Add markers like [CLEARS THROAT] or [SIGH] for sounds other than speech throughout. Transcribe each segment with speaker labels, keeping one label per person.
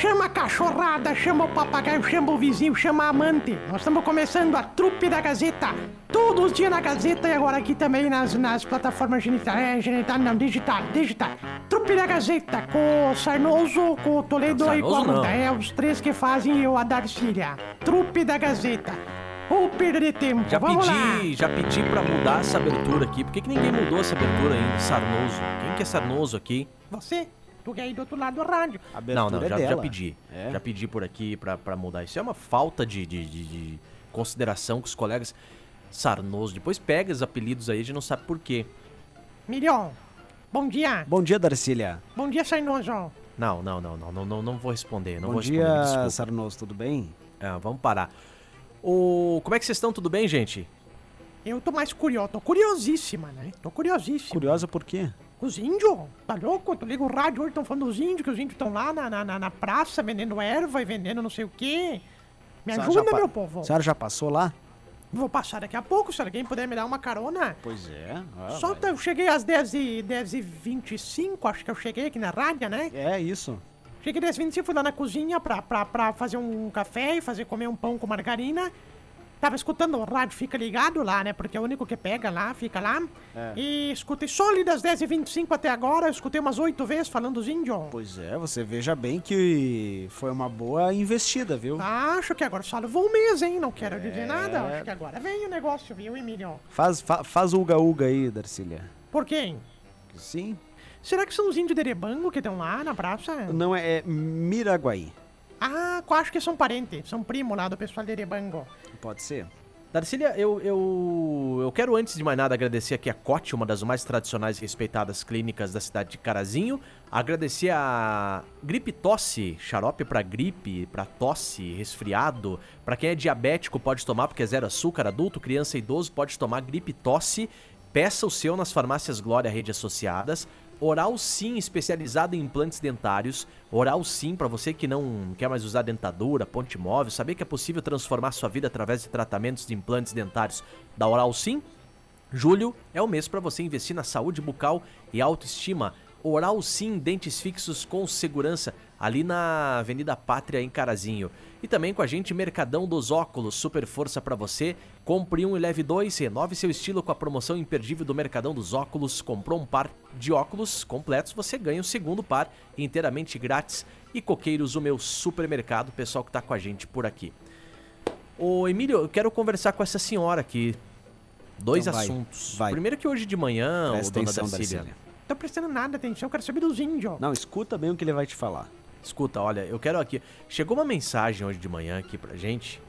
Speaker 1: chama a cachorrada, chama o papagaio, chama o vizinho, chama a amante. Nós estamos começando a trupe da Gazeta. Todos os dias na Gazeta e agora aqui também nas, nas plataformas genital, é, genital, não, digital, digital. Trupe da Gazeta, com o Sarnoso, com o Toledo
Speaker 2: Não,
Speaker 1: e com a. É, os três que fazem eu, a Darcília. Trupe da Gazeta. Ou perder tempo,
Speaker 2: Já
Speaker 1: vamos lá.
Speaker 2: pedi, já pedi pra mudar essa abertura aqui. Por que, que ninguém mudou essa abertura ainda? Sarnoso. Quem que é Sarnoso aqui?
Speaker 1: Você, tu que é aí do outro lado do rádio.
Speaker 2: Não, não,
Speaker 3: abertura é
Speaker 2: já, já pedi.
Speaker 3: É.
Speaker 2: Já pedi por aqui pra, pra mudar. Isso é uma falta de, de, de- de consideração com os colegas. Sarnoso. Depois pega os apelidos aí, a gente não sabe por quê.
Speaker 1: Milhão, bom dia.
Speaker 3: Bom dia, Darcília.
Speaker 1: Bom dia, Sarnoso.
Speaker 2: Não, não, não, não, não, não, não vou responder. Não
Speaker 3: Bom
Speaker 2: vou
Speaker 3: dia,
Speaker 2: responder.
Speaker 3: Sarnoso, tudo bem?
Speaker 2: É, vamos parar. O... Como é que vocês estão? Tudo bem, gente?
Speaker 1: Eu tô mais curioso, tô curiosíssima, né? Tô curiosíssima.
Speaker 3: Curiosa por quê?
Speaker 1: Os índios? Tá louco? Tu liga o rádio hoje, estão falando dos índios, que os índios estão lá na, na, na- praça vendendo erva e vendendo não sei o quê. Me ajuda, meu povo.
Speaker 3: A senhora já passou lá?
Speaker 1: Vou passar daqui a pouco, se alguém puder me dar uma carona.
Speaker 3: Pois é.
Speaker 1: Só tá, eu cheguei às 10 e, 10 e 25, acho que eu cheguei aqui na rádio, né?
Speaker 3: É isso.
Speaker 1: Cheguei 10 e 25, fui lá na cozinha pra, pra, pra fazer um café e fazer comer um pão com margarina. Tava escutando o rádio, fica ligado lá, né? Porque é o único que pega lá, fica lá.
Speaker 3: É.
Speaker 1: E escutei só ali das 10h25 até agora, eu escutei umas oito vezes falando dos índios.
Speaker 3: Pois é, você veja bem que foi uma boa investida, viu?
Speaker 1: Acho que agora salvou um mês, hein? Não quero
Speaker 3: É.
Speaker 1: dizer nada. Acho que agora vem o negócio, viu, Emílio?
Speaker 3: Faz, fa, faz o uga-uga aí, Darcília.
Speaker 1: Por quem?
Speaker 3: Sim.
Speaker 1: Será que são os índios de Erebango que estão lá na praça?
Speaker 3: Não é, é Miraguaí.
Speaker 1: Ah, acho que são parentes, são primo lá do pessoal de Erebango.
Speaker 3: Pode ser?
Speaker 2: Darcília, eu, eu, eu quero antes de mais nada agradecer aqui a Cote, uma das mais tradicionais e respeitadas clínicas da cidade de Carazinho. Agradecer a Gripe Tosse, xarope pra gripe, pra tosse, resfriado. Pra quem é diabético pode tomar porque é zero açúcar, adulto, criança e idoso pode tomar Gripe Tosse. Peça o seu nas farmácias Glória Rede Associadas. Oral Sim, especializado em implantes dentários. Oral Sim, para você que não quer mais usar dentadura, ponte móvel, saber que é possível transformar sua vida através de tratamentos de implantes dentários da Oral Sim? Julho é o mês para você investir na saúde bucal e autoestima. Oral Sim, dentes fixos com segurança, ali na Avenida Pátria, em Carazinho. E também com a gente, Mercadão dos Óculos, super força para você. Compre um e leve dois, renove seu estilo com a promoção imperdível do Mercadão dos Óculos. Comprou um par de óculos completos, você ganha o segundo par inteiramente grátis. E Coqueiros, o meu supermercado, pessoal que tá com a gente por aqui. Ô Emílio, eu quero conversar com essa senhora aqui. Dois
Speaker 3: Então
Speaker 2: assuntos.
Speaker 3: vai.
Speaker 2: Primeiro que hoje de manhã,
Speaker 3: Presta
Speaker 2: ô, dona
Speaker 3: atenção,
Speaker 2: Darcília.
Speaker 3: Darcília.
Speaker 1: Tô prestando nada atenção, eu quero saber dos índios.
Speaker 3: Não, escuta bem o que ele vai te falar.
Speaker 2: Escuta, olha, eu quero aqui. Chegou uma mensagem hoje de manhã aqui pra gente,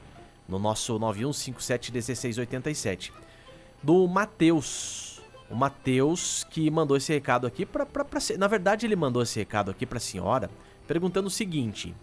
Speaker 2: no nosso 91571687, do Matheus. O Matheus que mandou esse recado aqui pra, pra, pra. Na verdade, ele mandou esse recado aqui pra senhora, perguntando o seguinte.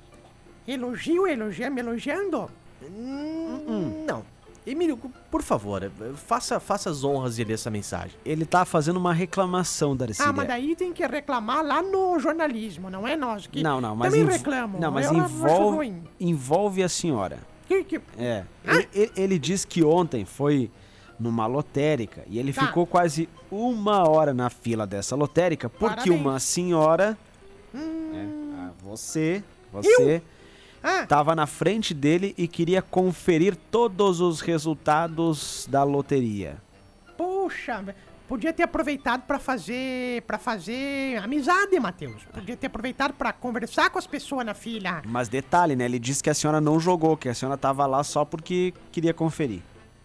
Speaker 1: Elogio, elogia, me elogiando?
Speaker 2: Hum, Não. Emílio, por favor, faça, faça as honras de ler essa mensagem.
Speaker 3: Ele tá fazendo uma reclamação, Darcília.
Speaker 1: Ah, mas daí tem que reclamar lá no jornalismo, não é nós que
Speaker 3: Não, não, mas
Speaker 1: também
Speaker 3: env-
Speaker 1: reclamo.
Speaker 3: Não, mas
Speaker 1: eu
Speaker 3: envolve, envolve a senhora.
Speaker 1: Que, que...
Speaker 3: É. Ele, ele- ele diz que ontem foi numa lotérica e ele
Speaker 1: Tá.
Speaker 3: ficou quase uma hora na fila dessa lotérica porque
Speaker 1: Parabéns.
Speaker 3: uma senhora,
Speaker 1: Hum,
Speaker 3: é, a você, você
Speaker 1: ah,
Speaker 3: estava na frente dele e queria conferir todos os resultados da loteria.
Speaker 1: poxa, podia ter aproveitado pra fazer para fazer amizade, Matheus. Podia ter aproveitado pra conversar com as pessoas na fila.
Speaker 3: Mas detalhe, né? Ele disse que a senhora não jogou, que a senhora estava lá só porque queria conferir.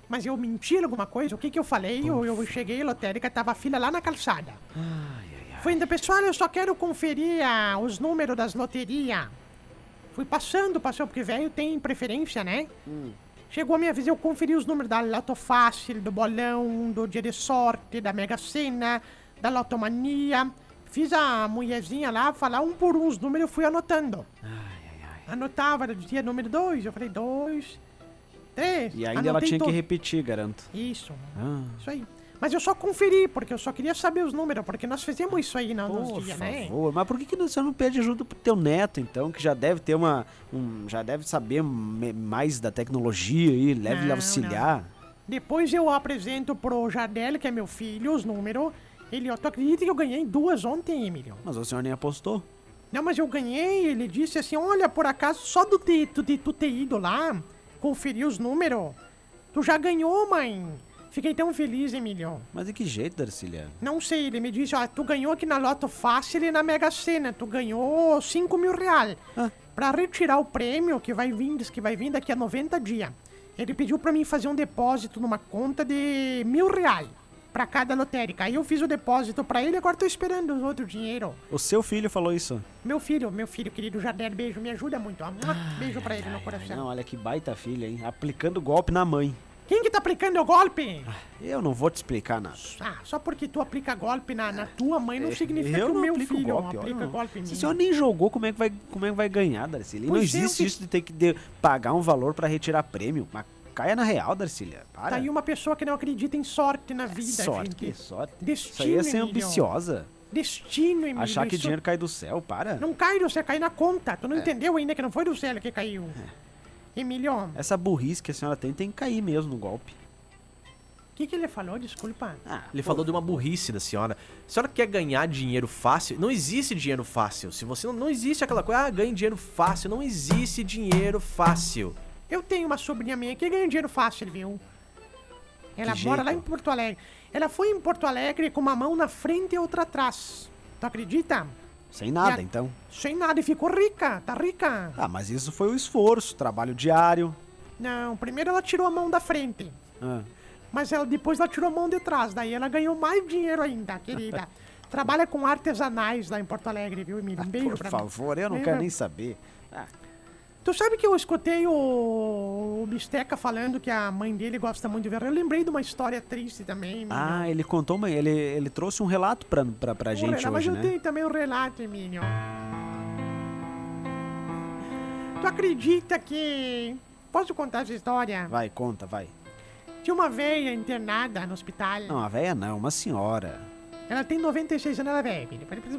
Speaker 1: Mas eu menti alguma coisa? O que que eu falei? Eu, eu cheguei, lotérica, tava a fila lá na calçada. Fui ainda, pessoal, eu só quero conferir ah, os números das loterias. Fui passando, passou, porque velho tem preferência, né? Chegou a minha vez, eu conferi os números da Loto Fácil, do Bolão, do Dia de Sorte, da Mega Sena, da Lotomania. Fiz a mulherzinha lá falar um por um os números, eu fui anotando. Anotava, dizia número dois, eu falei dois, três.
Speaker 3: E ainda ela tinha que repetir, garanto.
Speaker 1: Isso,
Speaker 3: Ah.
Speaker 1: isso aí. Mas eu só conferi, porque eu só queria saber os números, porque nós fizemos isso aí na- nos
Speaker 3: Por
Speaker 1: dias, né?
Speaker 3: favor, mas por que, que você não pede ajuda pro teu neto, então, que já deve ter uma. um- já deve saber mais da tecnologia aí, leve ele
Speaker 1: Não,
Speaker 3: auxiliar.
Speaker 1: Depois eu apresento pro Jardel, que é meu filho, os números. Ele, ó, tu acredita que eu ganhei duas ontem, Emílio?
Speaker 3: Mas o senhor nem apostou.
Speaker 1: Não, mas eu ganhei. Ele disse assim: olha, por acaso, só do te, tu, de tu ter ido lá, conferir os números, tu já ganhou, mãe. Fiquei tão feliz, Emílio.
Speaker 3: Mas de que jeito, Darcília?
Speaker 1: Não sei, ele me disse, ó, tu ganhou aqui na Loto Fácil e na Mega Sena. Tu ganhou 5 mil reais.
Speaker 3: Ah.
Speaker 1: Pra retirar o prêmio que vai vir, diz que vai vir daqui a 90 dias. Ele pediu pra mim fazer um depósito numa conta de mil reais pra cada lotérica. Aí eu fiz o depósito pra ele e agora tô esperando os outros dinheiro.
Speaker 3: O seu filho falou isso.
Speaker 1: Meu filho, meu filho querido Jardel, beijo, me ajuda muito. Ó. Beijo pra ele no coração.
Speaker 3: Não, olha que baita filha, hein? Aplicando golpe na mãe.
Speaker 1: Quem que tá aplicando o golpe?
Speaker 3: Eu não vou te explicar nada.
Speaker 1: Ah, só porque tu aplica golpe na, na tua mãe não significa
Speaker 3: eu
Speaker 1: que o meu filho
Speaker 3: golpe,
Speaker 1: aplica
Speaker 3: olha,
Speaker 1: golpe em
Speaker 3: Se
Speaker 1: mim.
Speaker 3: o senhor nem jogou, como é que vai, como é que vai ganhar, Darcília? Não
Speaker 1: é,
Speaker 3: existe isso de ter que de- pagar um valor pra retirar prêmio. Mas caia na real, Darcília. Para.
Speaker 1: Tá aí uma pessoa que não acredita em sorte na vida,
Speaker 3: sorte,
Speaker 1: gente.
Speaker 3: que sorte.
Speaker 1: Destino,
Speaker 3: Isso aí é ser ambiciosa.
Speaker 1: Destino, Emílio.
Speaker 3: Achar que
Speaker 1: isso
Speaker 3: dinheiro cai do céu, para.
Speaker 1: Não cai, você cai na conta.
Speaker 3: É.
Speaker 1: Tu não entendeu ainda que não foi do céu que caiu. Emílio, o
Speaker 3: Essa burrice que a senhora tem tem que cair mesmo no golpe.
Speaker 1: que, que ele falou? Desculpa.
Speaker 3: Ah,
Speaker 2: Ele
Speaker 3: pô,
Speaker 2: falou de uma burrice da senhora. A senhora quer ganhar dinheiro fácil? Não existe dinheiro fácil. Se você não, não existe aquela coisa, ah, ganhe dinheiro fácil. Não existe dinheiro fácil.
Speaker 1: Eu tenho uma sobrinha minha que ganha dinheiro fácil, viu? Ela
Speaker 3: Que
Speaker 1: mora
Speaker 3: jeito?
Speaker 1: lá em Porto Alegre. Ela foi em Porto Alegre com uma mão na frente e outra atrás. Tu acredita?
Speaker 3: Sem nada,
Speaker 1: a-
Speaker 3: então.
Speaker 1: Sem nada e ficou rica, tá rica.
Speaker 3: Ah, mas isso foi o esforço, trabalho diário.
Speaker 1: Não, primeiro ela tirou a mão da frente.
Speaker 3: Ah,
Speaker 1: Mas ela, depois ela tirou a mão de trás. Daí ela ganhou mais dinheiro ainda, querida. [LAUGHS] Trabalha com artesanais lá em Porto Alegre, viu, Emílio? Um beijo
Speaker 3: por
Speaker 1: pra
Speaker 3: favor, eu não
Speaker 1: Beijo
Speaker 3: quero nem saber. Ah,
Speaker 1: Tu sabe que eu escutei o, o Bisteca falando que a mãe dele gosta muito de ver. Eu lembrei de uma história triste também, Emílio.
Speaker 3: ah, ele contou, mas ele, ele trouxe um relato pra, pra, pra
Speaker 1: Um
Speaker 3: gente
Speaker 1: relato, Mas
Speaker 3: hoje,
Speaker 1: eu
Speaker 3: né?
Speaker 1: tenho também um relato, Emílio. Tu acredita que... Posso contar essa história?
Speaker 3: Vai, conta, vai.
Speaker 1: Tinha uma veia internada no hospital.
Speaker 3: Não, a véia não, uma senhora.
Speaker 1: Ela tem 96 anos, ela é velha.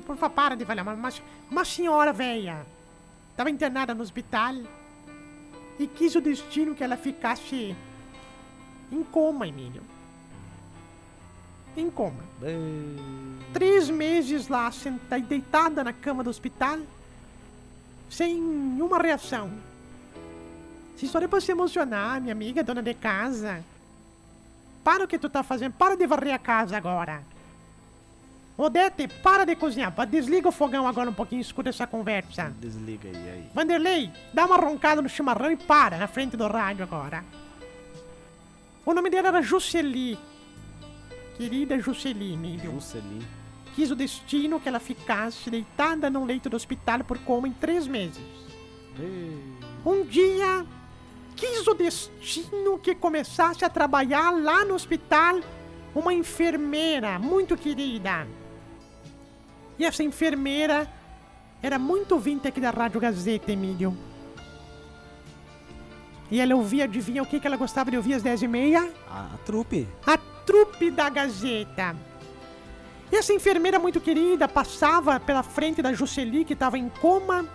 Speaker 1: Por favor, para de falar. Uma, uma senhora velha. Tava internada no hospital. E quis o destino que ela ficasse em coma, Emílio. Em coma. Três meses lá, sentada, deitada na cama do hospital. Sem uma reação. Essa história é pra se emocionar, minha amiga, dona de casa. Para o que tu tá fazendo. Para de varrer a casa agora. Odete, para de cozinhar. Desliga o fogão agora um pouquinho, escuta essa conversa.
Speaker 3: Desliga aí, aí.
Speaker 1: Vanderlei, dá uma roncada no chimarrão e para na frente do rádio agora. O nome dela era Jusceli. Querida Jusceli, Emílio. Quis o destino que ela ficasse deitada num leito do hospital por coma em três meses. Um dia, quis o destino que começasse a trabalhar lá no hospital uma enfermeira muito querida. E essa enfermeira era muito ouvinte aqui da Rádio Gazeta, Emílio. E ela ouvia, adivinha o que, que ela gostava de ouvir às 10h30?
Speaker 3: A, a trupe.
Speaker 1: A trupe da Gazeta. E essa enfermeira muito querida passava pela frente da Jusceli, que estava em coma.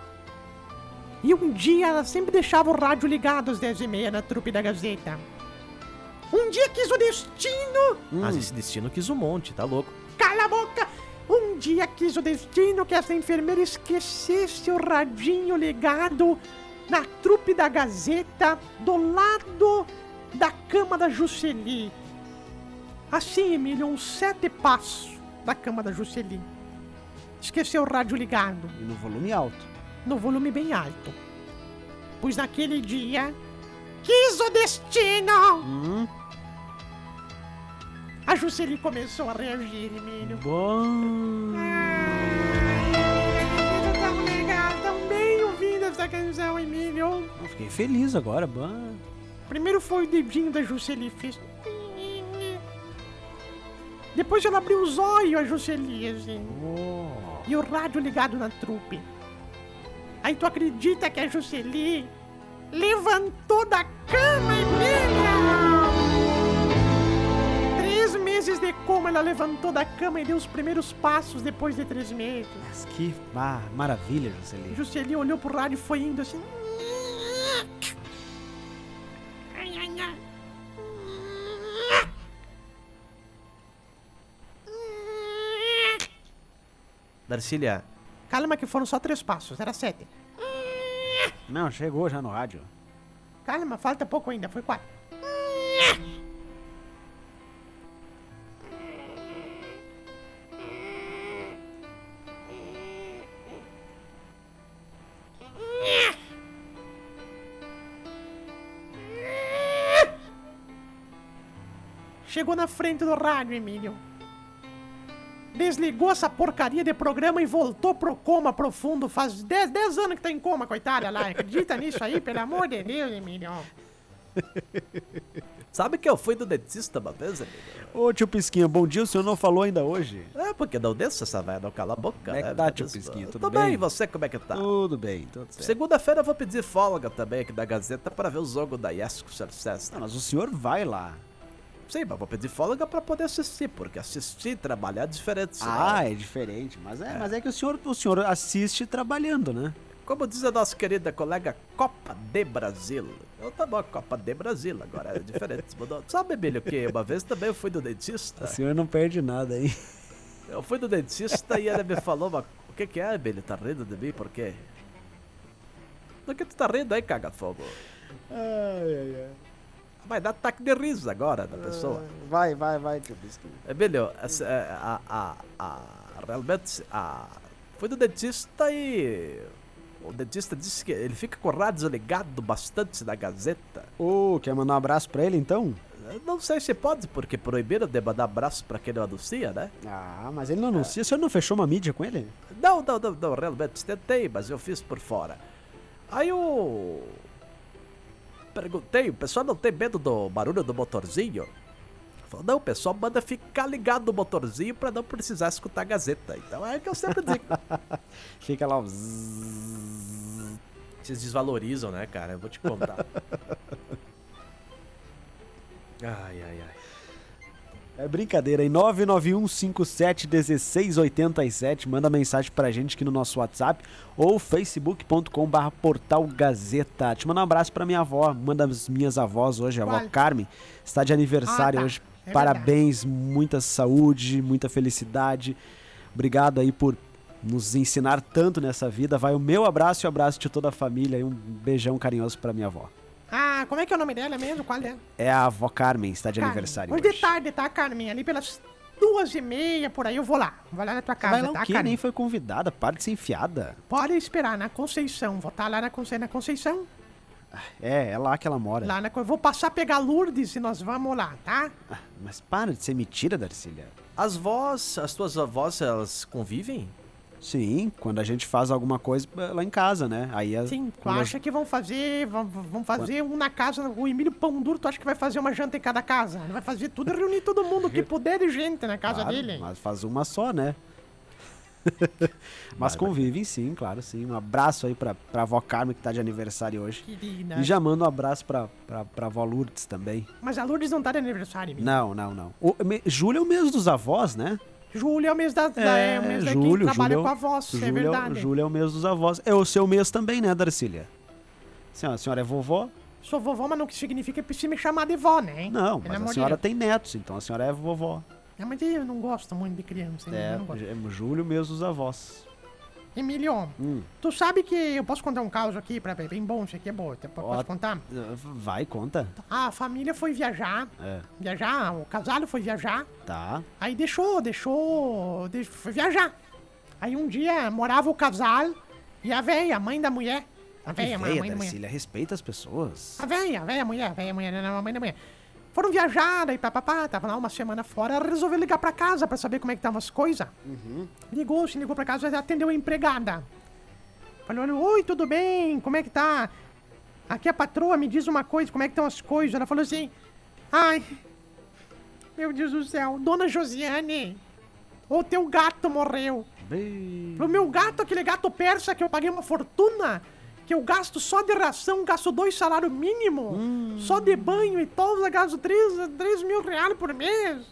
Speaker 1: E um dia ela sempre deixava o rádio ligado às 10h30 na trupe da Gazeta. Um dia quis o destino.
Speaker 2: Mas esse destino quis um monte, tá louco?
Speaker 1: Cala a boca! Um dia quis o destino que essa enfermeira esquecesse o radinho ligado na trupe da Gazeta do lado da cama da Jusceli. Assim, Emílio, uns sete passos da cama da Jusceli. Esqueceu o rádio ligado,
Speaker 3: E no volume alto.
Speaker 1: no volume bem alto. Pois naquele dia, quis o destino!
Speaker 3: Hum,
Speaker 1: A Jusceli começou a reagir, Emílio.
Speaker 3: bom.
Speaker 1: Ai, tão legal, tão bem ouvindo essa canção, Emílio.
Speaker 3: Eu fiquei feliz agora, bom.
Speaker 1: Primeiro foi o dedinho da Jusceli, fez... Depois ela abriu os olhos, a Jusceli, assim.
Speaker 3: Oh.
Speaker 1: E o rádio ligado na trupe. Aí tu acredita que a Jusceli levantou da cama, Emílio? Ela levantou da cama e deu os primeiros passos depois de três meses.
Speaker 3: Mas que ma- maravilha, Juscelino.
Speaker 1: Jusceli olhou pro rádio e foi indo assim.
Speaker 2: Darcília,
Speaker 1: Calma que foram só três passos, era sete.
Speaker 3: Não, chegou já no rádio.
Speaker 1: Calma, falta pouco ainda, foi quatro. Chegou na frente do rádio, Emílio. Desligou essa porcaria de programa e voltou pro coma profundo. Faz 10, 10 anos que tá em coma, coitada lá. Acredita nisso aí, pelo amor de Deus, Emílio. [LAUGHS]
Speaker 2: Sabe que eu fui do dentista uma vez, amigo?
Speaker 3: Ô, tio Pisquinha, bom dia, o senhor não falou ainda hoje?
Speaker 2: É, porque não deixa essa velha não cala a boca,
Speaker 3: Como é que
Speaker 2: né?
Speaker 3: tá, tio Pisquinha?
Speaker 2: Tudo,
Speaker 3: Tudo
Speaker 2: bem,
Speaker 3: bem?
Speaker 2: e você como é que tá?
Speaker 3: Tudo bem, tudo certo.
Speaker 2: Segunda-feira eu vou pedir folga também aqui da Gazeta para ver o jogo da Yes com o Sr. César.
Speaker 3: Não, mas o senhor vai lá.
Speaker 2: Sim, mas vou pedir folga para poder assistir, porque assistir e trabalhar é diferente.
Speaker 3: Ah, é diferente. Mas é, mas é que o senhor, o senhor assiste trabalhando, né?
Speaker 2: Como diz a nossa querida colega Copa de Brasil. Eu tá bom, Copa de Brasil agora, é diferente. [LAUGHS] mudou. Sabe, Emílio, que uma vez também eu fui do dentista.
Speaker 3: O senhor não perde nada aí.
Speaker 2: Eu fui do dentista e ele me falou, uma... o que que é, Emílio? Tá rindo de mim? Por quê? Do que tu tá rindo aí, caga-fogo?
Speaker 3: Ai, ai, ai.
Speaker 2: Vai dar ataque de riso agora da pessoa.
Speaker 3: Vai, vai, vai, tio Pisquinha.
Speaker 2: Emílio, essa, é, a, a, a, realmente, a, fui do dentista e o dentista disse que ele fica com o rádio ligado bastante na Gazeta.
Speaker 3: Ô, quer mandar um abraço pra ele então?
Speaker 2: Não sei se pode, porque proibiram de mandar abraço pra quem não anuncia, né?
Speaker 3: Ah, mas ele não anuncia. O senhor não fechou uma mídia com ele?
Speaker 2: Não, não, não, não, realmente tentei, mas eu fiz por fora. Aí eu. Perguntei, o pessoal não tem medo do barulho do motorzinho? Falou, não, o pessoal manda ficar ligado no motorzinho pra não precisar escutar a Gazeta. Então é o que eu sempre digo. [LAUGHS]
Speaker 3: Fica lá zzz.
Speaker 2: Vocês desvalorizam, né, cara? Eu vou te contar. [LAUGHS] Ai, ai, ai.
Speaker 3: É brincadeira, em 991571687, manda mensagem pra gente aqui no nosso WhatsApp ou facebook.com barra portal Gazeta. Te manda um abraço pra minha avó, uma das minhas avós hoje, a avó? Carmen, está de aniversário
Speaker 1: Ah, tá.
Speaker 3: hoje.
Speaker 1: É
Speaker 3: Parabéns, muita saúde, muita felicidade. Obrigado aí por nos ensinar tanto nessa vida. Vai o meu abraço e o abraço de toda a família e um beijão carinhoso pra minha avó.
Speaker 1: Ah, como é que é o nome dela mesmo? Qual é?
Speaker 3: É a avó Carmen, está de
Speaker 1: Carmen.
Speaker 3: aniversário
Speaker 1: Hoje
Speaker 3: hoje.
Speaker 1: de tarde, tá, Carmen? Ali pelas duas e meia, por aí, eu vou lá. Vou lá na tua casa,
Speaker 3: Vai lá
Speaker 1: tá,
Speaker 3: o quê?
Speaker 1: Carmen?
Speaker 3: Nem foi convidada, para de ser enfiada.
Speaker 1: Pode esperar, na Conceição. Vou estar lá na, Conce... na Conceição.
Speaker 3: É, é lá que ela mora.
Speaker 1: Lá na... Vou passar a pegar Lourdes e nós vamos lá, tá?
Speaker 3: Ah, Mas para de ser mentira, Darcília.
Speaker 2: As vós, as tuas avós, elas convivem?
Speaker 3: Sim, quando a gente faz alguma coisa é, lá em casa, né? Aí as,
Speaker 1: Sim, tu
Speaker 3: quando as-
Speaker 1: acha que vão fazer. Vão, vão fazer um na casa. O Emílio Pão Duro, tu acha que vai fazer uma janta em cada casa? Ele vai fazer tudo, reunir todo mundo que [LAUGHS] puder de gente na casa
Speaker 3: Claro,
Speaker 1: dele.
Speaker 3: Mas faz uma só, né? [LAUGHS] mas convivem sim, claro, sim. Um abraço aí pra, pra avó Carmen que tá de aniversário hoje.
Speaker 1: Querida.
Speaker 3: E já mando um abraço pra, pra, pra avó Lourdes também.
Speaker 1: Mas a Lourdes não tá de aniversário, Emílio.
Speaker 3: Não, não, não. O, me, julho é o mês dos avós, né?
Speaker 1: Julho é o mês da. da- é, o mês da quem trabalha
Speaker 3: julho
Speaker 1: com
Speaker 3: é
Speaker 1: a
Speaker 3: o-
Speaker 1: voz, é
Speaker 3: julho
Speaker 1: verdade.
Speaker 3: julho é o mês dos avós. É o seu mês também, né, Darcília? Senhora, a senhora é vovó?
Speaker 1: Sou vovó, mas não que significa que se me chamar de vó, né? hein?
Speaker 3: Não, mas a senhora tem netos, então a senhora é vovó.
Speaker 1: É, mas eu não gosto muito de criança.
Speaker 3: É,
Speaker 1: não gosto.
Speaker 3: é julho, mês dos avós.
Speaker 1: Emílio,
Speaker 3: Hum.
Speaker 1: tu sabe que eu posso contar um caso aqui pra ver? Bem bom, isso aqui é bom. Posso
Speaker 3: Ó.
Speaker 1: contar?
Speaker 3: Vai, conta.
Speaker 1: A família foi viajar.
Speaker 3: É,
Speaker 1: Viajar, o casal foi viajar.
Speaker 3: tá.
Speaker 1: Aí deixou, deixou, deixou, foi viajar. Aí um dia morava o casal e a véia, a mãe da mulher. A véia, a mãe da mulher.
Speaker 3: Respeita as pessoas.
Speaker 1: A véia, a véia, a mulher, a véia, a mulher, a mãe da mulher. Foram viajar, aí papapá, tava lá uma semana fora, resolveu ligar pra casa pra saber como é que estavam as coisas. Ligou, se ligou pra casa, atendeu a empregada. Falou, oi, tudo bem? Como é que tá? Aqui a patroa me diz uma coisa, como é que estão as coisas? Ela falou assim, ai, meu Deus do céu, dona Josiane, o teu gato morreu.
Speaker 3: Bem...
Speaker 1: Pro meu gato, aquele gato persa que eu paguei uma fortuna, que eu gasto só de ração, gasto dois salários mínimo, só de banho e todos, eu gasto três, três mil reais por mês.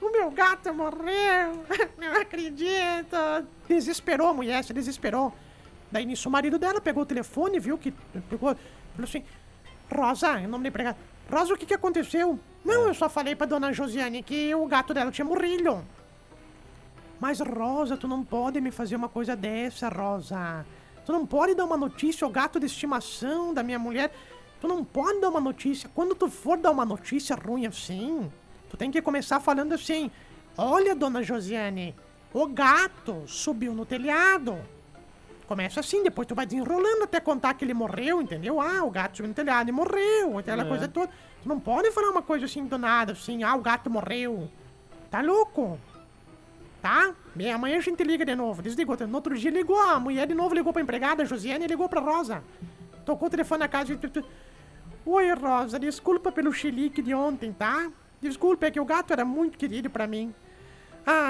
Speaker 1: O meu gato morreu, [LAUGHS] não acredito. Desesperou a mulher, se desesperou. Daí nisso o marido dela pegou o telefone, viu que pegou, falou assim, Rosa, em nome da empregada, Rosa, o que que aconteceu? Não, eu só falei pra dona Josiane que o gato dela tinha morrido. Mas, Rosa, tu não pode me fazer uma coisa dessa, Rosa. Tu não pode dar uma notícia ao gato de estimação da minha mulher. Tu não pode dar uma notícia. Quando tu for dar uma notícia ruim assim, tu tem que começar falando assim: Olha, dona Josiane, o gato subiu no telhado. Começa assim, depois tu vai desenrolando até contar que ele morreu, entendeu? Ah, o gato subiu no telhado e morreu, aquela
Speaker 3: É.
Speaker 1: coisa toda. Tu não pode falar uma coisa assim do nada, assim, ah, o gato morreu. Tá louco? Tá? Bem, amanhã a gente liga de novo. Desligou. No outro dia ligou, a mulher de novo ligou pra empregada, a Josiane, ligou pra Rosa. Tocou o telefone na casa Oi, Rosa, desculpa pelo chilique de ontem, tá? Desculpa, é que o gato era muito querido pra mim.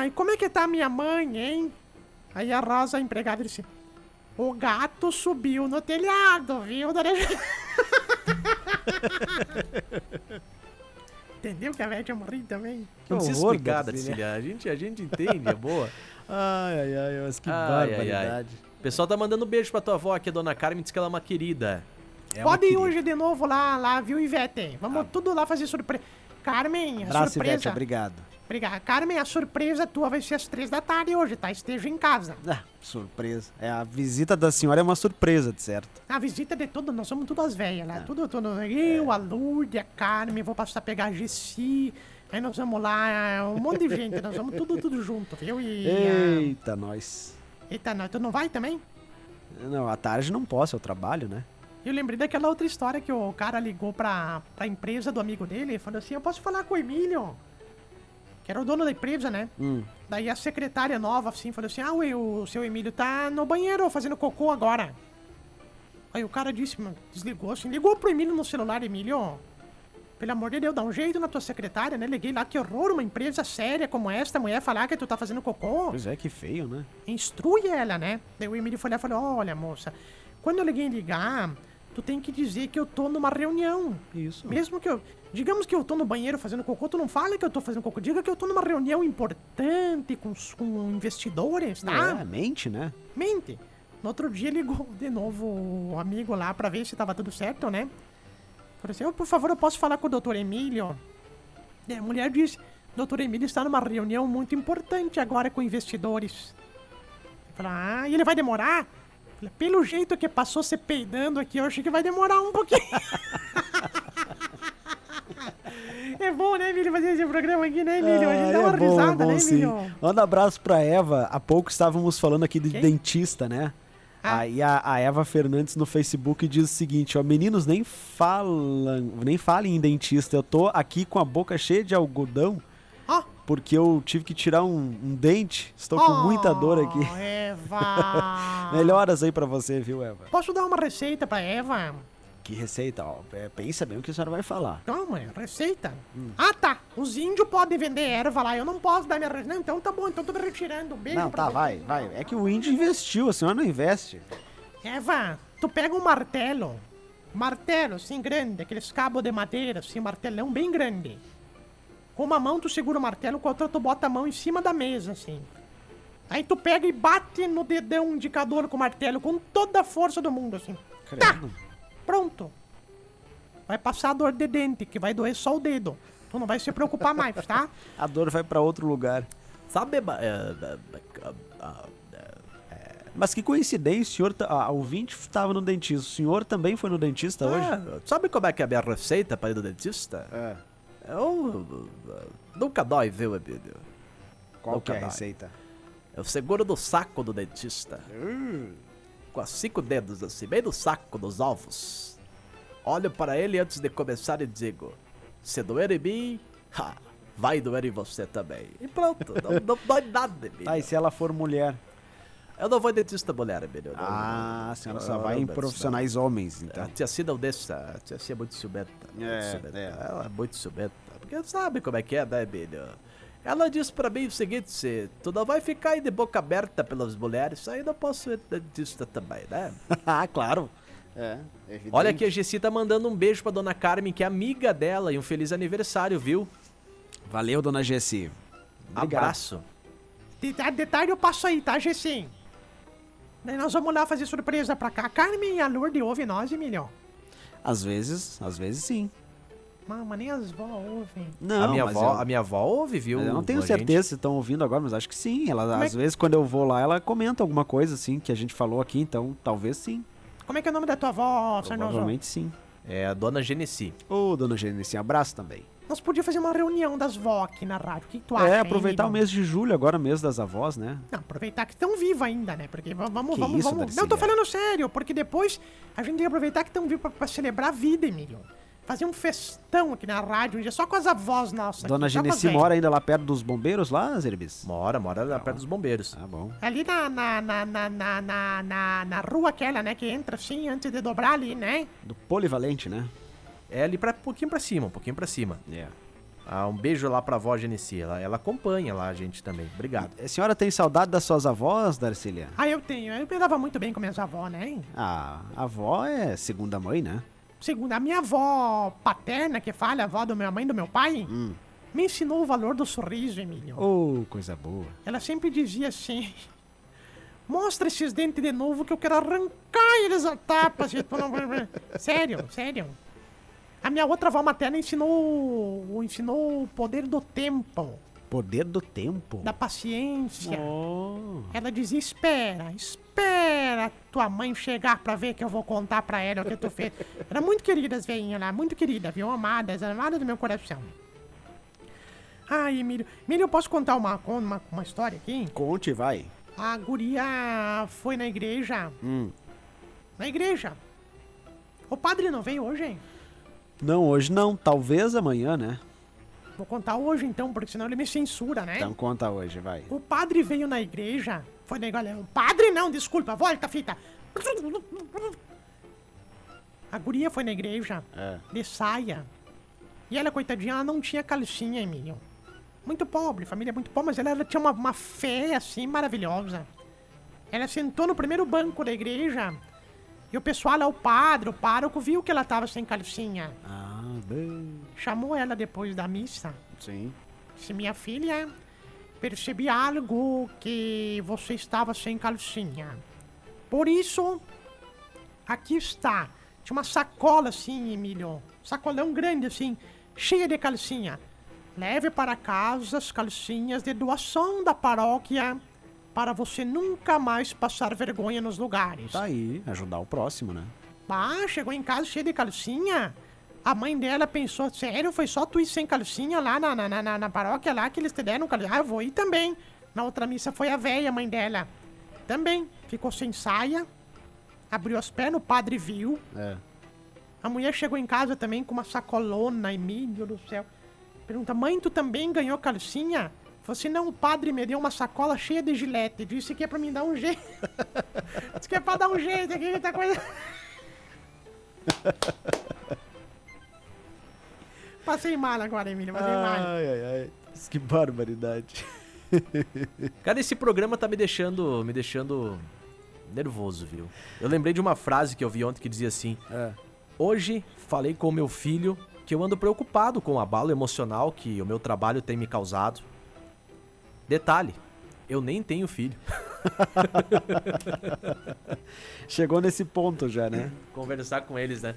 Speaker 1: E como é que tá minha mãe, hein? Aí a Rosa, a empregada, disse... O gato subiu no telhado, viu, dona... [LAUGHS] Entendeu que a velha tinha morrido também?
Speaker 2: Não precisa explicar,
Speaker 3: Darcília.
Speaker 2: A gente, a gente entende, é boa. [LAUGHS]
Speaker 3: Ai, ai, ai, mas que
Speaker 2: Ai, ai, ai.
Speaker 3: barbaridade.
Speaker 2: O pessoal tá mandando um beijo pra tua avó aqui, a dona Carmen, diz que ela é uma querida.
Speaker 3: É uma
Speaker 1: Pode ir hoje de novo lá, lá, viu, Ivete? Vamos tudo lá fazer surpresa. Carmen,
Speaker 3: Abraço,
Speaker 1: surpresa.
Speaker 3: Ivete, obrigado.
Speaker 1: Obrigado. Carmen, a surpresa tua vai ser às três da tarde hoje, tá? Esteja em casa.
Speaker 3: Ah, surpresa. É, a visita da senhora é uma surpresa, de certo.
Speaker 1: A visita de tudo, nós somos tudo as velhas lá. Tudo, tudo. Eu, a Lourdes, a Carmen, vou passar a pegar a Gessi. Aí nós vamos lá, um monte de gente, nós vamos tudo, tudo junto, viu? E. ah,
Speaker 3: Eita, nós.
Speaker 1: Eita, não, tu não vai também?
Speaker 3: Não, à tarde não posso, eu trabalho, né?
Speaker 1: Eu lembrei daquela outra história que o cara ligou pra, pra empresa do amigo dele e falou assim: Eu posso falar com o Emílio? Que era o dono da empresa, né?
Speaker 3: Hum.
Speaker 1: Daí a secretária nova, assim, falou assim: Ah, ué, o seu Emílio tá no banheiro fazendo cocô agora. Aí o cara disse, mano, desligou assim, ligou pro Emílio no celular, Emílio. Pelo amor de Deus, dá um jeito na tua secretária, né? Liguei lá, que horror, uma empresa séria como esta, mulher falar que tu tá fazendo cocô.
Speaker 3: Pois é, que feio, né?
Speaker 1: Instrui ela, né? Daí o Emílio foi lá e falou: Olha, moça, quando eu liguei ligar, tu tem que dizer que eu tô numa reunião.
Speaker 3: Isso.
Speaker 1: Mesmo que eu. Digamos que eu tô no banheiro fazendo cocô, tu não fala que eu tô fazendo cocô. Diga que eu tô numa reunião importante com, com investidores, tá?
Speaker 3: É, mente, né?
Speaker 1: Mente. No outro dia ligou de novo o amigo lá pra ver se tava tudo certo, né? Falou assim, "Ô, por favor, eu posso falar com o doutor Emílio? Daí a mulher disse, doutor Emílio está numa reunião muito importante agora com investidores. Falei, ah, e ele vai demorar? Pelo jeito que passou se peidando aqui, eu achei que vai demorar um pouquinho. [LAUGHS] é bom, né, Emílio, fazer esse programa aqui, né, Emílio? A gente dá
Speaker 3: Ah,
Speaker 1: uma
Speaker 3: é bom,
Speaker 1: risada,
Speaker 3: é bom,
Speaker 1: né,
Speaker 3: sim.
Speaker 1: Emílio?
Speaker 3: Manda um abraço pra Eva. Há pouco estávamos falando aqui de
Speaker 1: Quem?
Speaker 3: dentista, né?
Speaker 1: Ah.
Speaker 3: Aí a, a Eva Fernandes no Facebook diz o seguinte, ó, meninos, nem falam, nem falem em dentista. Eu tô aqui com a boca cheia de algodão porque eu tive que tirar um, um dente. Estou com muita dor aqui.
Speaker 1: Oh, Eva! [LAUGHS]
Speaker 3: Melhoras aí pra você, viu, Eva?
Speaker 1: Posso dar uma receita pra Eva?
Speaker 3: Que receita, ó. é, Pensa bem o que a senhora vai falar.
Speaker 1: Calma, é receita?
Speaker 3: Hum.
Speaker 1: Ah, tá. Os índios podem vender erva lá. Eu não posso dar minha receita. Não, então tá bom. Então tô me retirando. Um beijo
Speaker 3: Não, tá,
Speaker 1: você.
Speaker 3: vai, vai. É que o índio investiu, a senhora não investe.
Speaker 1: Eva, tu pega um martelo. Martelo, assim, grande. Aqueles cabos de madeira, assim, martelão bem grande. Com uma mão tu segura o martelo, com a outra tu bota a mão em cima da mesa, assim. Aí tu pega e bate no dedão indicador com o martelo com toda a força do mundo, assim. Tá,
Speaker 3: Credo.
Speaker 1: pronto. Vai passar a dor de dente, que vai doer só o dedo. Tu não vai se preocupar mais, tá? [LAUGHS]
Speaker 3: A dor vai pra outro lugar.
Speaker 2: Sabe. ba- é, é,
Speaker 3: Mas que coincidência, o senhor, tá, a ouvinte estava no dentista. O senhor também foi no dentista hoje?
Speaker 2: Ah, sabe como é que é a minha receita para ir no dentista?
Speaker 3: É.
Speaker 2: Eu. Nunca dói, viu, Emílio?
Speaker 3: Qual que é a
Speaker 2: Nunca dói.
Speaker 3: receita?
Speaker 2: Eu seguro no saco do dentista. Com os cinco dedos assim, bem no saco dos ovos. Olho para ele antes de começar e digo: Se doer em mim, ha, vai doer em você também. E pronto, não, não dói nada, Emílio.
Speaker 3: Tá, e se ela for mulher?
Speaker 2: Eu não vou dentista mulher. Não-
Speaker 3: Ah, a senhora só vai em
Speaker 2: não.
Speaker 3: profissionais homens,
Speaker 2: A
Speaker 3: então.
Speaker 2: tia Cida não deixa. A tia Cida é muito ciumenta.
Speaker 3: É,
Speaker 2: ciumenta.
Speaker 3: é.
Speaker 2: Ela é muito ciumenta. Porque sabe como é que é, né, Emílio? Ela disse pra mim o seguinte: se tu não vai ficar aí de boca aberta pelas mulheres, aí não posso ir dentista também, né? [LAUGHS]
Speaker 3: ah, claro. É, evidente.
Speaker 2: Olha aqui, a Gessi tá mandando um beijo pra dona Carmen, que é amiga dela, e um feliz aniversário, viu?
Speaker 3: Valeu, dona. Obrigado.
Speaker 2: Abraço.
Speaker 1: De, de tarde eu passo aí, tá, Gessim? Daí nós vamos lá fazer surpresa pra cá. A Carmen e a Lourdes ouvem nós, Emílio.
Speaker 3: Às vezes, às vezes sim.
Speaker 1: Mas nem as vó ouvem.
Speaker 3: Não,
Speaker 2: a, minha avó,
Speaker 3: eu-
Speaker 2: a minha avó ouve, viu?
Speaker 3: Eu não tenho
Speaker 2: a gente?
Speaker 3: certeza se estão ouvindo agora, mas acho que sim. Ela,
Speaker 1: Como é
Speaker 3: às
Speaker 1: que-
Speaker 3: vezes, quando eu vou lá, ela comenta alguma coisa, assim, que a gente falou aqui, então talvez sim.
Speaker 1: Como é que é o nome da tua avó, Sarnoso?
Speaker 3: Provavelmente sim.
Speaker 2: É a dona Genesi.
Speaker 3: Ô, dona Gênesis, abraço também.
Speaker 1: Nós podíamos fazer uma reunião das vó aqui na rádio. O que, tu acha?
Speaker 3: é,
Speaker 1: hein,
Speaker 3: aproveitar o mês de julho, agora mês das avós, né?
Speaker 1: Não, aproveitar que estão vivos ainda, né? Porque va- vamos,
Speaker 3: Que
Speaker 1: vamos,
Speaker 3: isso,
Speaker 1: vamos. Não, eu tô falando sério, porque depois a gente tem que aproveitar que estão vivos pra, pra celebrar a vida, Emílio. Fazer um festão aqui na rádio, um dia só com as avós nossas.
Speaker 3: Dona
Speaker 1: aqui,
Speaker 3: Genesi mora ainda lá perto dos bombeiros, lá, Zerbis?
Speaker 2: Mora, mora lá perto dos bombeiros.
Speaker 3: Ah, bom.
Speaker 1: Ali na, na, na, na, na, na, na, na rua aquela, né? Que entra assim, antes de dobrar ali, né?
Speaker 3: Do Polivalente, né?
Speaker 2: É ali pra, um pouquinho pra cima, um pouquinho pra cima.
Speaker 3: É.
Speaker 2: Ah, um beijo lá pra avó Genesi. Ela, ela acompanha lá a gente também. Obrigado.
Speaker 3: A senhora tem saudade das suas avós, Darcília?
Speaker 1: Ah, eu tenho. Eu me dava muito bem com minhas avós, né?
Speaker 3: Ah, a avó é segunda mãe, né?
Speaker 1: Segundo, a minha avó paterna, que fala, a avó da minha mãe e do meu pai,
Speaker 3: Hum.
Speaker 1: me ensinou o valor do sorriso, Emílio.
Speaker 3: Ô, coisa boa.
Speaker 1: Ela sempre dizia assim: Mostra esses dentes de novo que eu quero arrancar eles a tapas. vai ver." sério, sério. A minha outra avó materna ensinou, ensinou o poder do tempo,
Speaker 3: Poder do tempo.
Speaker 1: da paciência.
Speaker 3: Oh.
Speaker 1: Ela dizia: Espera, espera tua mãe chegar pra ver que eu vou contar pra ela o que tu fez. [LAUGHS] Era muito querida as veinhas lá, muito querida, viu? Amadas, amadas do meu coração. Ai, Emílio. Emílio, eu posso contar uma, uma, uma história aqui?
Speaker 3: Conte, vai.
Speaker 1: A guria foi na igreja.
Speaker 3: Hum.
Speaker 1: Na igreja. O padre não veio hoje, hein?
Speaker 3: Não, hoje não. Talvez amanhã, né?
Speaker 1: Vou contar hoje então, porque senão ele me censura, né?
Speaker 3: Então conta hoje, vai.
Speaker 1: O padre veio na igreja. Foi igreja. O padre não, desculpa, volta, fita. A guria foi na igreja
Speaker 3: É.
Speaker 1: de saia. E ela, coitadinha, ela não tinha calcinha, Emílio. Muito pobre, família muito pobre, mas ela, ela tinha uma, uma fé assim maravilhosa. Ela sentou no primeiro banco da igreja. E o pessoal lá, o padre, o pároco, viu que ela tava sem calcinha.
Speaker 3: Ah, bem.
Speaker 1: Chamou ela depois da missa.
Speaker 3: Sim.
Speaker 1: Disse, minha filha, percebi algo que você estava sem calcinha. Por isso, aqui está. Tinha uma sacola assim, Emílio. Sacolão grande assim, cheia de calcinha. Leve para casa as calcinhas de doação da paróquia para você nunca mais passar vergonha nos lugares.
Speaker 3: Tá aí, ajudar o próximo, né?
Speaker 1: Ah, chegou em casa cheia de calcinha. A mãe dela pensou, sério, foi só tu ir sem calcinha lá na, na, na, na paróquia lá que eles te deram calcinha? Ah, eu vou ir também. Na outra missa foi a véia, a mãe dela. Também. Ficou sem saia. Abriu as pernas, o padre viu.
Speaker 3: É.
Speaker 1: A mulher chegou em casa também com uma sacolona, Emílio do céu. Pergunta, mãe, tu também ganhou calcinha? Falei assim, não, o padre me deu uma sacola cheia de gilete. Disse que é pra me dar um jeito. [LAUGHS] Disse que é pra dar um jeito aqui, que tá coisa... [LAUGHS] Passei mal agora, Emílio, passei mal.
Speaker 3: Ai, ai, ai. Que barbaridade. [LAUGHS]
Speaker 2: Cara, esse programa tá me deixando, me deixando nervoso, viu? Eu lembrei de uma frase que eu vi ontem que dizia assim:
Speaker 3: É.
Speaker 2: Hoje falei com o meu filho que eu ando preocupado com o abalo emocional que o meu trabalho tem me causado. Detalhe, eu nem tenho filho. [LAUGHS]
Speaker 3: Chegou nesse ponto já, né? [LAUGHS]
Speaker 2: Conversar com eles, né?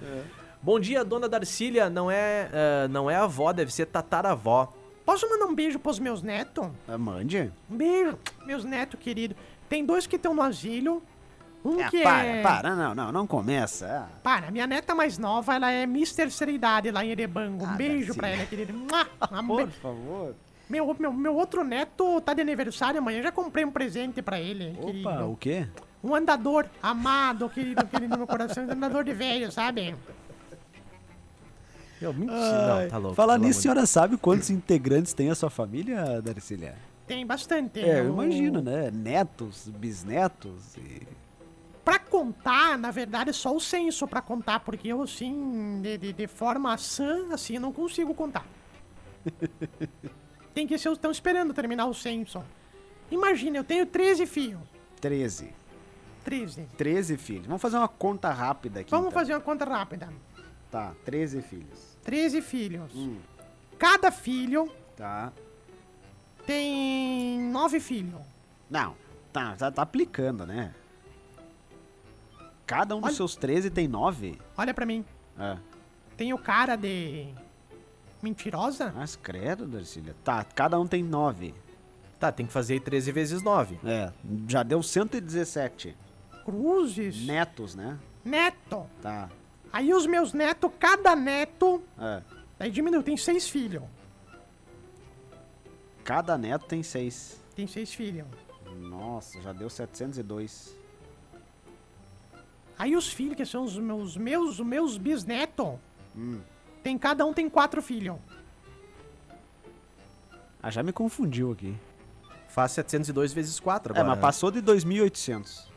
Speaker 2: Bom dia, dona Darcília. Não é, eh, não é avó, deve ser tataravó.
Speaker 1: Posso mandar um beijo pros meus netos?
Speaker 3: Ah, Mande.
Speaker 1: Um beijo, meus netos queridos. Tem dois que estão no asilo. Um
Speaker 3: Ah,
Speaker 1: que
Speaker 3: para,
Speaker 1: é.
Speaker 3: para. Não, não, não começa. Ah.
Speaker 1: Para, minha neta mais nova, ela é Miss Terceira Idade lá em Erebango. Um
Speaker 3: Ah,
Speaker 1: beijo
Speaker 3: Darcy.
Speaker 1: pra ela, querida. [LAUGHS] Mua! Um
Speaker 3: Por favor.
Speaker 1: Meu, meu, meu outro neto tá de aniversário amanhã. Já comprei um presente pra ele,
Speaker 3: Opa,
Speaker 1: querido.
Speaker 3: o quê?
Speaker 1: Um andador amado, querido, querido no meu coração. Um andador de velho, sabe?
Speaker 2: Meu, mentira. Não, tá louco.
Speaker 3: Falar nisso, a senhora sabe quantos integrantes tem a sua família, Darcília?
Speaker 1: Tem bastante.
Speaker 3: É, eu
Speaker 1: O-
Speaker 3: imagino, né? Netos, bisnetos e...
Speaker 1: Pra contar, na verdade, é só o censo pra contar, porque eu, assim, de, de, de forma sã, assim, eu não consigo contar. [LAUGHS] Tem que ser, estão esperando terminar o censo. Imagina, eu tenho 13 filhos.
Speaker 3: 13.
Speaker 1: 13.
Speaker 3: 13 filhos. Vamos fazer uma conta rápida aqui.
Speaker 1: Vamos
Speaker 3: então.
Speaker 1: fazer uma conta rápida.
Speaker 3: Tá, 13 filhos.
Speaker 1: 13 filhos.
Speaker 3: Hum.
Speaker 1: Cada filho
Speaker 3: Tá.
Speaker 1: tem 9 filhos.
Speaker 3: Não, tá, tá, tá aplicando, né? Cada um dos
Speaker 1: Olha-
Speaker 3: seus 13 tem 9?
Speaker 1: Olha pra mim.
Speaker 3: É.
Speaker 1: Tem o cara de Mentirosa?
Speaker 3: Mas credo, Darcília. Tá, cada um tem nove.
Speaker 2: Tá, tem que fazer aí 13 vezes 9.
Speaker 3: É, já deu 117
Speaker 1: Cruzes.
Speaker 3: netos, né?
Speaker 1: Neto.
Speaker 3: Tá.
Speaker 1: Aí os meus netos, cada neto.
Speaker 3: É.
Speaker 1: Aí diminuiu, tem seis filhos.
Speaker 3: Cada neto tem seis.
Speaker 1: Tem seis filhos.
Speaker 3: Nossa, já deu 702.
Speaker 1: Aí os filhos, que são os meus, meus, os meus bisnetos,
Speaker 3: Hum.
Speaker 1: Tem, cada um tem quatro filhos.
Speaker 3: Ah, já me confundiu aqui.
Speaker 2: Faz 702 vezes 4
Speaker 3: É,
Speaker 2: agora.
Speaker 3: mas
Speaker 2: né?
Speaker 3: passou de 2.800.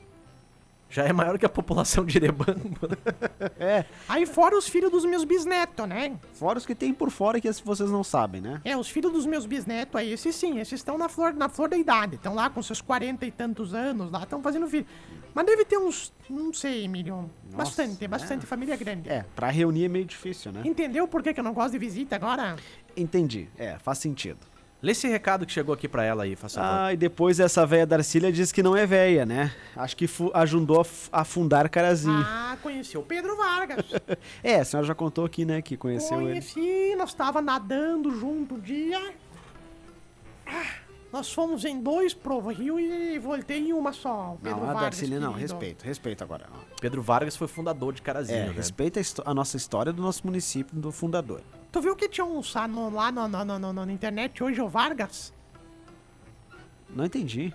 Speaker 2: Já é maior que a população de Erebango. [LAUGHS]
Speaker 3: É,
Speaker 1: Aí fora os filhos dos meus bisnetos, né?
Speaker 3: fora os que tem por fora que vocês não sabem, né?
Speaker 1: É, os filhos dos meus bisnetos aí, esses sim, esses estão na flor, na flor da idade. Estão lá com seus 40 e tantos anos, lá estão fazendo filho. Mas deve ter uns, não sei, Emílio. Bastante,
Speaker 3: é.
Speaker 1: bastante família grande.
Speaker 3: É, pra reunir é meio difícil, né?
Speaker 1: Entendeu por que, que eu não gosto de visita agora?
Speaker 3: Entendi. É, faz sentido.
Speaker 2: Lê esse recado que chegou aqui pra ela aí, faz favor.
Speaker 3: Ah, e depois essa véia Darcília diz que não é véia, né? Acho que fu- ajudou a, f- a fundar Carazinho.
Speaker 1: Ah, conheci o Pedro Vargas. [LAUGHS]
Speaker 3: É, a senhora já contou aqui, né, que conheceu ele.
Speaker 1: Conheci, nós tava nadando junto um dia. Ah, nós fomos em dois pro Rio e voltei em uma só. Pedro
Speaker 3: Não, a
Speaker 1: Vargas,
Speaker 3: Darcília não,
Speaker 1: querido.
Speaker 3: respeito, respeito agora.
Speaker 2: Pedro Vargas foi fundador de Carazinho,
Speaker 3: É,
Speaker 2: né?
Speaker 3: respeita a, nossa história do nosso município, do fundador.
Speaker 1: Tu viu que tinha um no- lá no, no, no, no- na internet hoje, o Vargas?
Speaker 3: Não entendi.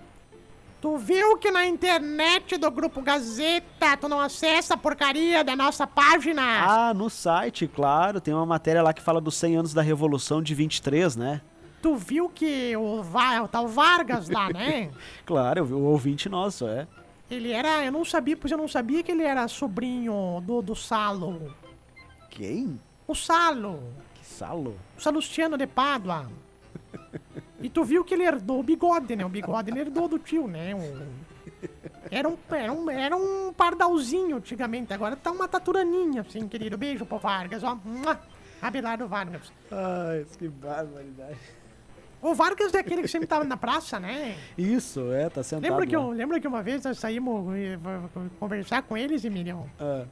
Speaker 1: Tu viu que na internet do Grupo Gazeta tu não acessa a porcaria da nossa página?
Speaker 3: Ah, no site, claro, tem uma matéria lá que fala dos 100 anos da Revolução de 23, né?
Speaker 1: Tu viu que o, Va- o tal Vargas lá, né? [LAUGHS]
Speaker 3: Claro, o ouvinte nosso, é.
Speaker 1: Ele era. Eu não sabia, pois eu não sabia que ele era sobrinho do, do Salo.
Speaker 3: Quem?
Speaker 1: O Salo.
Speaker 3: Que salo?
Speaker 1: O Salustiano de Pádua. [LAUGHS] E tu viu que ele herdou o bigode, né? O bigode ele herdou do tio, né? O- Era, um, era, um, era um pardalzinho antigamente, agora tá uma taturaninha, assim, querido. Beijo pro Vargas, ó. Abelardo Vargas.
Speaker 3: Ai, que barbaridade.
Speaker 1: O Vargas é aquele que sempre tava na praça, né?
Speaker 3: Isso, é, tá sentado
Speaker 1: Lembra que, eu, lembra que uma vez nós saímos eh, conversar com eles, Emiliano?
Speaker 3: Ah.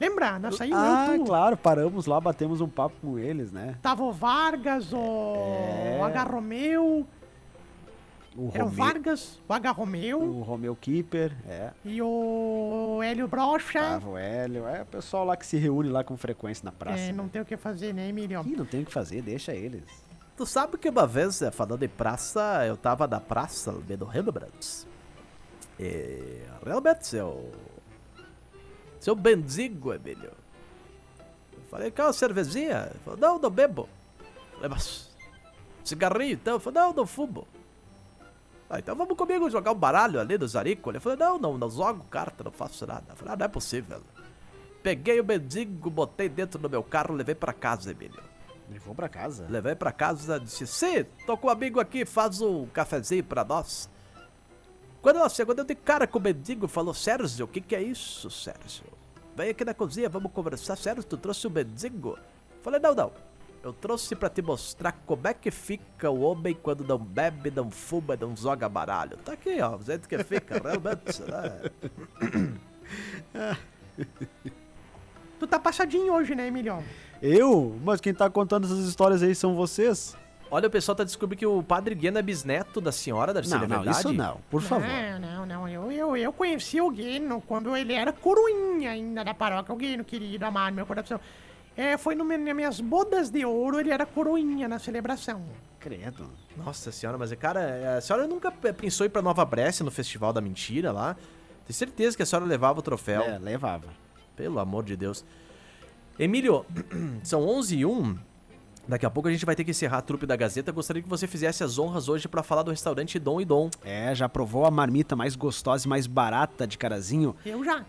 Speaker 1: Lembra? Nós saímos
Speaker 3: Ah,
Speaker 1: eu, tu.
Speaker 3: claro, paramos lá, batemos um papo com eles, né?
Speaker 1: Tava o Vargas, o,
Speaker 3: É.
Speaker 1: o H. Romeu.
Speaker 3: O
Speaker 1: Era o Vargas, o H. Romeu
Speaker 3: O Romeu Keeper, é.
Speaker 1: e o Hélio Brocha.
Speaker 3: Tava o Hélio, é o pessoal lá que se reúne lá com frequência na praça.
Speaker 1: É,
Speaker 3: né?
Speaker 1: não tem o que fazer, né, Emiliano?
Speaker 3: Ih, não tem o que fazer, deixa eles.
Speaker 2: Tu sabe que uma vez, eh, falando de praça, eu tava na praça vendo Rembrandt. E realmente, seu. Seu bendigo, Emílio. Eu falei, quer uma cervezinha? Ele falou, não, não bebo. Eu falei, mas. Cigarrinho então? Eu falei, não, não fumo. Ah, então vamos comigo jogar um baralho ali no Zarico. Ele falou, não, não, não jogo carta, não faço nada. Eu falei, ah, não é possível. Peguei o mendigo, botei dentro do meu carro, levei pra casa, Emílio.
Speaker 3: Levou pra casa?
Speaker 2: Levei pra casa e disse: Sim, tô com um amigo aqui, faz um cafezinho pra nós. Quando ela chegou, deu de cara com o mendigo e falou: Sérgio, o que, que é isso, Sérgio? Vem aqui na cozinha, vamos conversar. Sérgio, tu trouxe o mendigo? Falei: Não, não. Eu trouxe pra te mostrar como é que fica o homem quando não bebe, não fuma, não joga baralho. Tá aqui, ó, o jeito que fica, realmente, né? [COUGHS]
Speaker 1: Tu tá passadinho hoje, né, Emiliano?
Speaker 3: Eu? Mas quem tá contando essas histórias aí são vocês?
Speaker 2: Olha, o pessoal tá descobrindo que o Padre Guiana é bisneto da senhora, Darcy,
Speaker 3: não,
Speaker 2: é
Speaker 3: não,
Speaker 2: verdade?
Speaker 3: isso não, por favor.
Speaker 1: Não, não, não. Eu, eu, eu conheci o Guino quando ele era coroinha ainda da paróquia. O Guino, querido, amado, meu coração. É, foi no, nas minhas bodas de ouro, ele era coroinha na celebração.
Speaker 3: Credo.
Speaker 2: Nossa senhora, mas cara, a senhora nunca pensou em ir pra Nova Brécia no Festival da Mentira lá? Tenho certeza que a senhora levava o troféu.
Speaker 3: É, levava.
Speaker 2: Pelo amor de Deus. Emílio, [CLEARS THROAT] são 11 e 1. Daqui a pouco a gente vai ter que encerrar a trupe da Gazeta. Gostaria que você fizesse as honras hoje pra falar do restaurante Dom e Dom.
Speaker 3: É, já provou a marmita mais gostosa e mais barata de Carazinho?
Speaker 1: Eu já.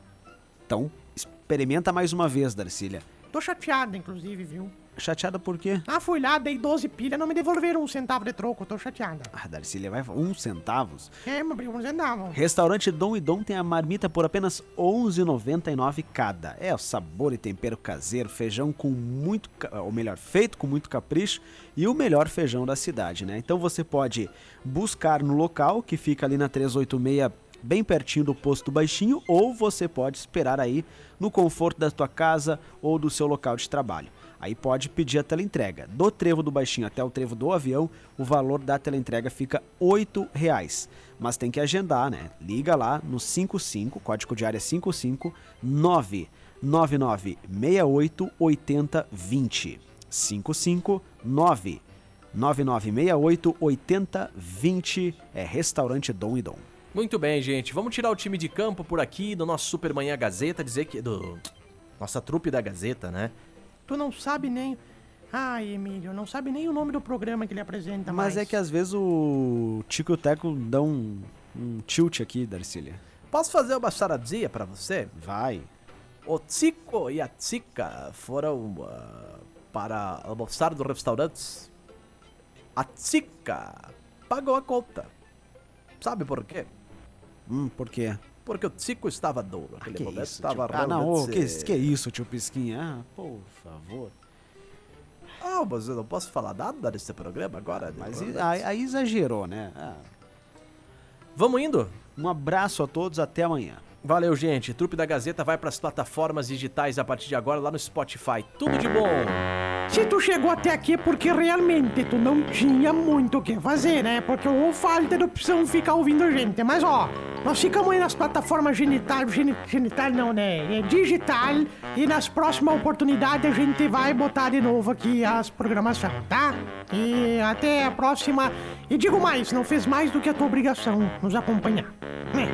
Speaker 3: Então, experimenta mais uma vez, Darcília.
Speaker 1: Tô chateada, inclusive, viu?
Speaker 3: Chateada por quê?
Speaker 1: Ah, fui lá, dei 12 pilhas, não me devolveram um centavo de troco, tô chateada.
Speaker 3: Ah, Darcília, vai um centavos.
Speaker 1: É, meu primo, um centavo.
Speaker 3: Restaurante Dom e Dom tem a marmita por apenas R$ 11,99 cada. É o sabor e tempero caseiro, feijão com muito, ou melhor, feito com muito capricho e o melhor feijão da cidade, né? Então você pode buscar no local que fica ali na 386 bem pertinho do posto do baixinho, ou você pode esperar aí no conforto da tua casa ou do seu local de trabalho. Aí pode pedir a teleentrega. Do trevo do baixinho até o trevo do avião, o valor da teleentrega fica R$ reais. Mas tem que agendar, né? Liga lá no 55, código de área 55 99968 8020. 559 9968 8020 é Restaurante Dom e Dom.
Speaker 2: Muito bem, gente. Vamos tirar o time de campo por aqui do nosso Supermanhã Gazeta, dizer que. Do. Nossa trupe da Gazeta, né?
Speaker 1: Tu não sabe nem. Ai, Emílio, não sabe nem o nome do programa que ele apresenta
Speaker 3: Mas
Speaker 1: mais.
Speaker 3: é que às vezes o Tico e o Teco dão um, um tilt aqui, Darcília.
Speaker 2: Posso fazer uma charadinha pra você?
Speaker 3: Vai.
Speaker 2: O Tico e a Tica foram uh, para almoçar no restaurante. A Tica pagou a conta. Sabe por quê?
Speaker 3: Hum, por quê?
Speaker 2: Porque o Tico estava duro.
Speaker 3: Ah,
Speaker 2: Aquele
Speaker 3: que
Speaker 2: momento
Speaker 3: isso,
Speaker 2: estava
Speaker 3: tio... Ah, não, ô, que, que isso, tio Pisquinha? Ah, por favor.
Speaker 2: Ah, mas eu não posso falar nada nesse programa agora.
Speaker 3: Mas
Speaker 2: né?
Speaker 3: aí, aí- aí exagerou, né? Ah,
Speaker 2: Vamos indo?
Speaker 3: um abraço a todos, até amanhã.
Speaker 2: Valeu, gente. Trupe da Gazeta vai para as plataformas digitais a partir de agora lá no Spotify. Tudo de bom.
Speaker 1: Se tu chegou até aqui é porque realmente tu não tinha muito o que fazer, né? Porque ou falta de opção ficar ouvindo a gente. Mas ó, nós ficamos aí nas plataformas genital, geni- genital não, né? É digital. E nas próximas oportunidades a gente vai botar de novo aqui as programações, tá? E até a próxima. E digo mais, não fez mais do que a tua obrigação nos acompanhar. Né?